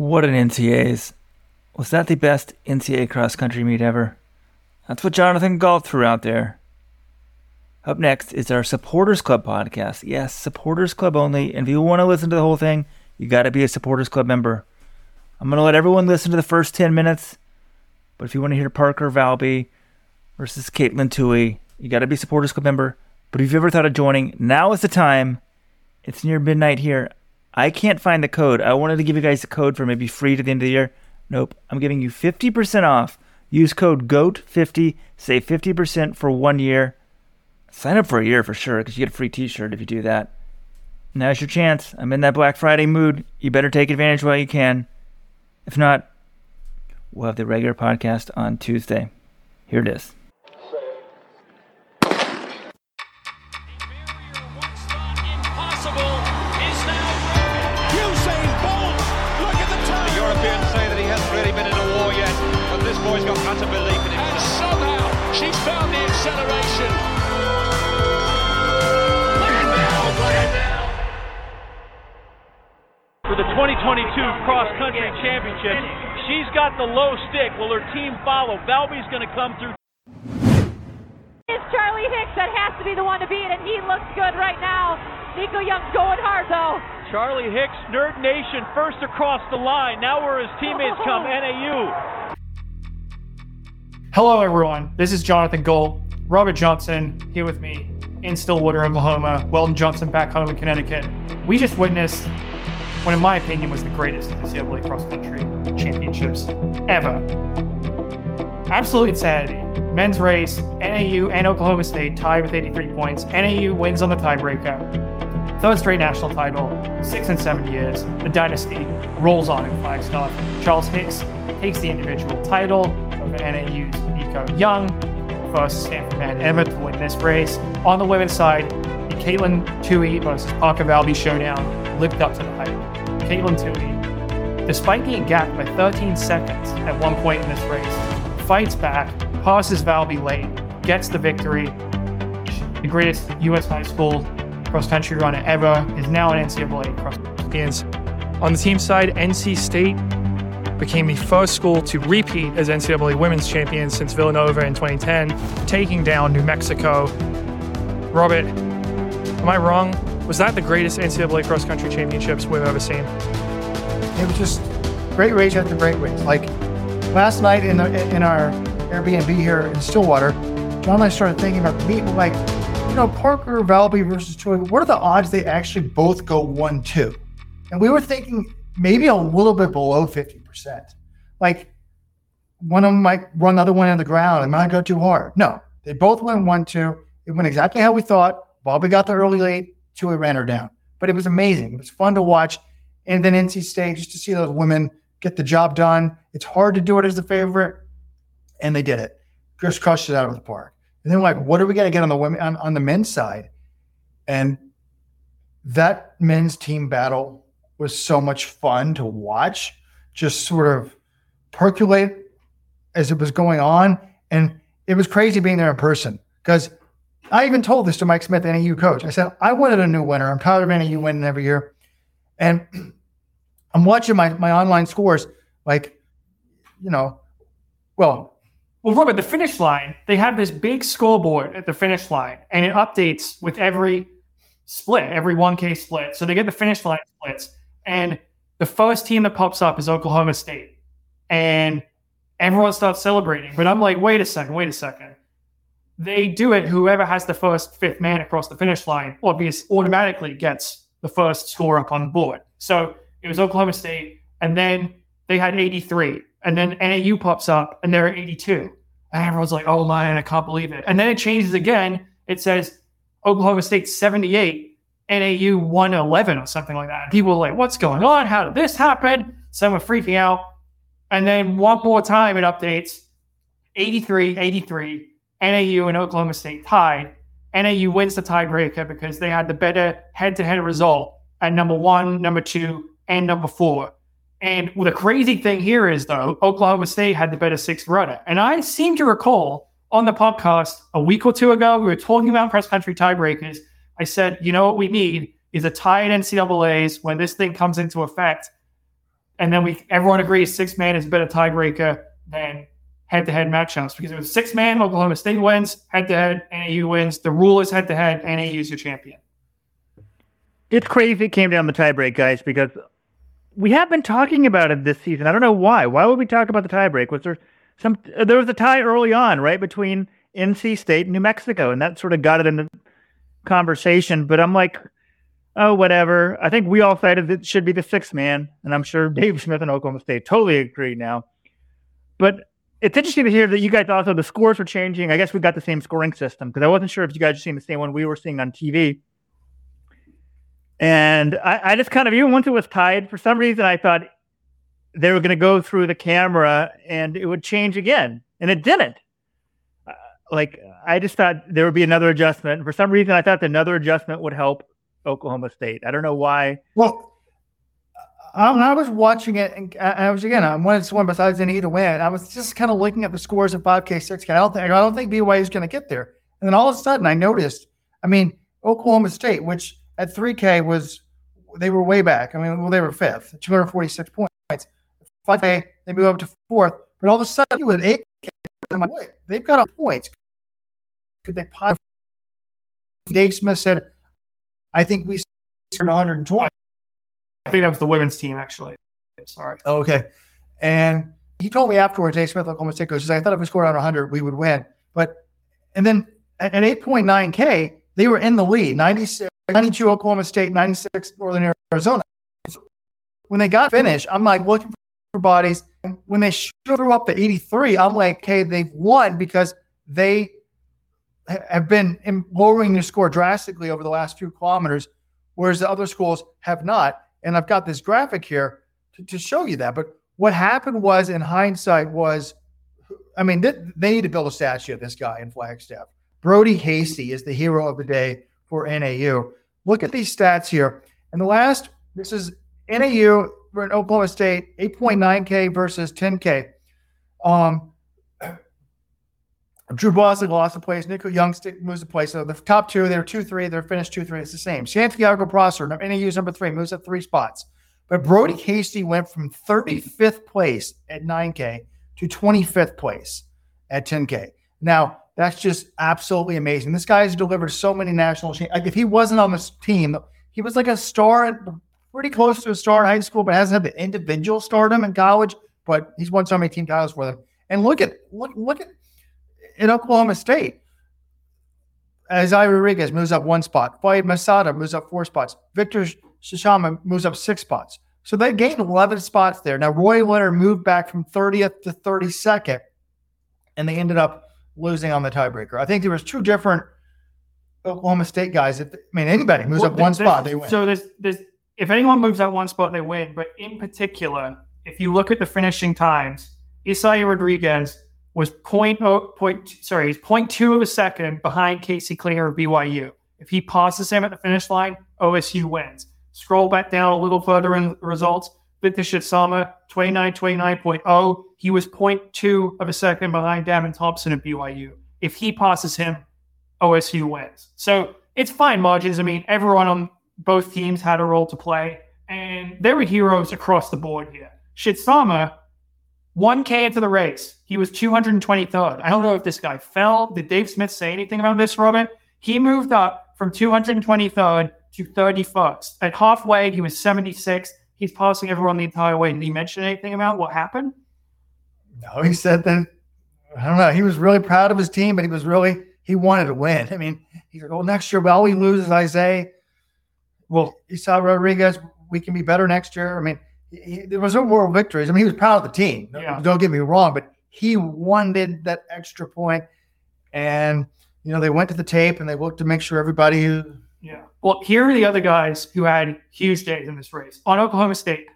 What an NCAAs. Was that the best NCAA cross country meet ever? That's what Jonathan Gault threw out there. Up next is our Supporters Club podcast. Yes, Supporters Club only. And if you want to listen to the whole thing, you got to be a Supporters Club member. I'm going to let everyone listen to the first 10 minutes. But if you want to hear Parker Valby versus Katelyn Tuohy, you got to be a Supporters Club member. But if you've ever thought of joining, now is the time. It's near midnight here. I can't find the code. I wanted to give you guys the code for maybe free to the end of the year. Nope. I'm giving you 50% off. Use code GOAT50. Save 50% for one year. Sign up for a year for sure because you get a free t shirt if you do that. Now's your chance. I'm in that Black Friday mood. You better take advantage while you can. If not, we'll have the regular podcast on Tuesday. Here it is. But boy's got utter belief in And somehow she's found the acceleration. Look at now, look at now. for the 2022 Cross Country Championships. She's got the low stick. Will her team follow? Valby's going to come through. It's Charlie Hicks that has to be the one to beat, and he looks good right now. Nico Young's going hard though. Charlie Hicks, Nerd Nation, first across the line. Now where his teammates come, NAU. Hello, everyone. This is Jonathan Gault, Robert Johnson here with me in Stillwater, Oklahoma, Weldon Johnson back home in Connecticut. We just witnessed what, in my opinion, was the greatest NCAA cross country championships ever. Absolute insanity. Men's race, NAU and Oklahoma State tied with 83 points. NAU wins on the tiebreaker. Third straight national title, six and seven years. The dynasty rolls on in Flagstaff. Charles Hicks takes the individual title over NAU's Nico Young, first Stanford man ever to win this race. On the women's side, Katelyn Tuohy versus Parker Valby showdown lived up to the hype. Katelyn Tuohy, despite being gapped by 13 seconds at one point in this race, fights back, passes Valby late, gets the victory, the greatest U.S. high school cross country runner ever, is now an NCAA cross champions. On the team side, NC State became the first school to repeat as NCAA women's champions since Villanova in 2010, taking down New Mexico. Robert, am I wrong? Was that the greatest NCAA cross country championships we've ever seen? It was just great race after great race. Like last night in the in our Airbnb here in Stillwater, John and I started thinking about the meet. We're like, you know, Parker Valby versus Tuohy. What are the odds they actually both go one two? And we were thinking maybe a little bit below fifty percent. Like one of them might run the other one in the ground and might go too hard. No, they both went one two. It went exactly how we thought. Valby got the early late. Tuohy ran her down. But it was amazing. It was fun to watch. And then NC State, just to see those women get the job done. It's hard to do it as the favorite, and they did it. Just crushed it out of the park. And then like, what are we gonna get on the women on, on the men's side? And that men's team battle was so much fun to watch, just sort of percolate as it was going on. And it was crazy being there in person because I even told this to Mike Smith, NAU coach. I said, I wanted a new winner. I'm tired of NAU winning every year. And I'm watching my, my online scores, like, you know, well, Well, Robert, the finish line, they have this big scoreboard at the finish line, and it updates with every split, every 1K split. So they get the finish line splits. And the first team that pops up is Oklahoma State. And everyone starts celebrating. But I'm like, wait a second, wait a second. They do it, whoever has the first fifth man across the finish line obviously automatically gets the first score up on the board. So it was Oklahoma State, and then they had 83. And then NAU pops up and they're at 82. And everyone's like, oh man, I can't believe it. And then it changes again. It says Oklahoma State 78, NAU 111 or something like that. People are like, what's going on? How did this happen? Some are freaking out. And then one more time it updates 83, 83, NAU and Oklahoma State tied. NAU wins the tiebreaker because they had the better head to head result at number one, number two, and number four. And the crazy thing here is, though, Oklahoma State had the better sixth runner. And I seem to recall on the podcast a week or two ago, we were talking about cross country tiebreakers. I said, you know what we need is a tie in NCAAs when this thing comes into effect. And then we everyone agrees six man is a better tiebreaker than head to head matchups because it was six man, Oklahoma State wins, head to head, NAU wins. The rule is head to head, NAU is your champion. It's crazy it came down the tiebreak, guys, because we have been talking about it this season. I don't know why. Why would we talk about the tiebreak? Was there some? There was a tie early on, right, between NC State and New Mexico, and that sort of got it into conversation. But I'm like, oh, whatever. I think we all said it should be the sixth man, and I'm sure Dave Smith and Oklahoma State totally agree now. But it's interesting to hear that you guys also the scores were changing. I guess we got the same scoring system because I wasn't sure if you guys were seeing the same one we were seeing on TV. And I, I just kind of even once it was tied, for some reason I thought they were going to go through the camera and it would change again, and it didn't. Uh, like I just thought there would be another adjustment. For some reason, I thought another adjustment would help Oklahoma State. I don't know why. Well, um, I, I was watching it, and uh, I, I was again, I wanted someone besides any to win. I was just kind of looking at the scores of 5K, 6K. I don't think I don't think BYU is going to get there. And then all of a sudden, I noticed. I mean, Oklahoma State, which at 3K was they were way back. I mean, well, they were fifth, 246 points. 5K, they move up to fourth. But all of a sudden, with 8K, I'm like, wait, they've got a points. Could they possibly? Dave Smith said, I think we scored 120. I think that was the women's team, actually. Sorry. Okay. And he told me afterwards, Dave Smith, Oklahoma State coach, I thought if we scored on 100, we would win. But, and then at, at 8.9K, they were in the lead 96, 92 Oklahoma State, 96 Northern Arizona. When they got finished, I'm like looking for bodies. When they threw up the 83, I'm like, okay, they've won because they have been lowering their score drastically over the last few kilometers, whereas the other schools have not. And I've got this graphic here to, to show you that. But what happened was, in hindsight, was I mean, they, they need to build a statue of this guy in Flagstaff. Brody Hasty is the hero of the day for NAU. Look at these stats here. And the last, this is NAU for Oklahoma State, 8.9K versus 10K. Um, Drew Bosley lost the place. Nico Young moves the place. So the top two, they're 2 3. They're finished 2 3. It's the same. Santiago Prosser, NAU's number three, moves up three spots. But Brody Hasty went from 35th place at 9K to 25th place at 10K. Now, that's just absolutely amazing. This guy has delivered so many national. Like if he wasn't on this team, he was like a star, pretty close to a star in high school, but hasn't had the individual stardom in college. But he's won so many team titles for them. And look at look look at in Oklahoma State. Isaiah Rodriguez moves up one spot. Fouad Messaoudi moves up four spots. Victor Shitsama moves up six spots. So they gained 11 spots there. Now, Roy Leonard moved back from 30th to 32nd, and they ended up losing on the tiebreaker. I think there was two different Oklahoma State guys. If, I mean, anybody moves well, up one spot, they win. So there's, there's, if anyone moves up one spot, they win. But in particular, if you look at the finishing times, Isaiah Rodriguez was point, oh, point sorry, he's point two of a second behind Casey Clinger of BYU. If he passes him at the finish line, OSU wins. Scroll back down a little further in the results. Victor Shitsama, 29, 29.0. He was 0.2 of a second behind Damon Thompson at BYU. If he passes him, OSU wins. So it's fine margins. I mean, everyone on both teams had a role to play, and there were heroes across the board here. Shitsama 1K into the race. He was 223rd. I don't know if this guy fell. Did Dave Smith say anything about this, Robert? He moved up from 223rd to 31st. At halfway, he was 76. He's passing everyone the entire way. Did he mention anything about what happened? No, he said that. I don't know. He was really proud of his team, but he was really he wanted to win. I mean, he's like, "Well, next year, well, we lose, as I say, well, Isaiah Rodriguez, we can be better next year." I mean, he, there was no moral victories. I mean, he was proud of the team. Yeah. Don't get me wrong, but he wanted that extra point. And you know, they went to the tape and they looked to make sure everybody. Who. Yeah. Well, here are the other guys who had huge days in this race. On Oklahoma State,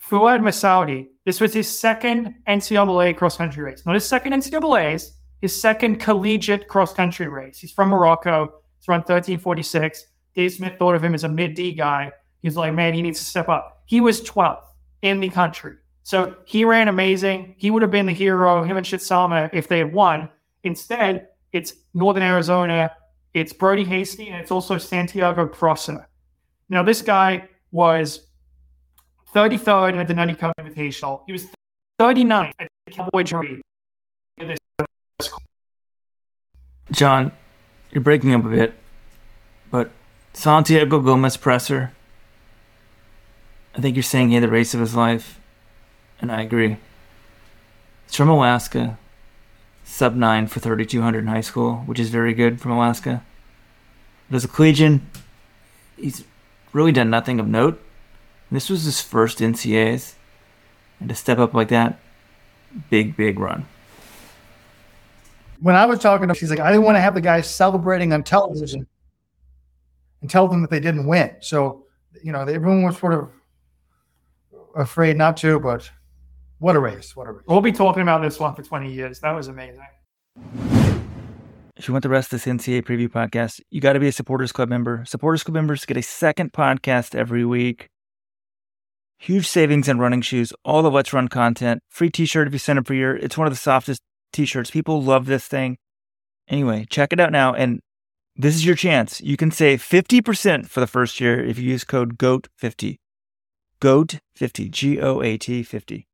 Fouad Messaoudi. This was his second NCAA cross country race. Not his second NCAA's, his second collegiate cross country race. He's from Morocco. He's run 1346. Dave Smith thought of him as a mid D guy. He's like, man, he needs to step up. He was 12th in the country. So he ran amazing. He would have been the hero, him and Shitsama, if they had won. Instead, it's Northern Arizona, it's Brody Hasty, and it's also Santiago Prosser. Now, this guy was 33rd at the Nuttycombe Invitational. He was 39th at the Cowboy Derby. John, you're breaking up a bit, but Santiago Gomez Prosser. I think you're saying he had the race of his life, and I agree. It's from Alaska, sub 9 for 3200 in high school, which is very good from Alaska. But as a collegian, he's really done nothing of note. This was his first NCAs, and to step up like that, big, big run. When I was talking to him, she's like, I didn't want to have the guys celebrating on television and tell them that they didn't win. So, you know, everyone was sort of afraid not to, but what a race. What a race. We'll be talking about this one for 20 years. That was amazing. If you want the rest of this NCAA preview podcast, you got to be a Supporters Club member. Supporters Club members get a second podcast every week. Huge savings on running shoes, all the LetsRun content, free t shirt if you sign up for your. It's one of the softest t shirts. People love this thing. Anyway, check it out now. And this is your chance. You can save 50% for the first year if you use code GOAT50. GOAT50, G O A T 50.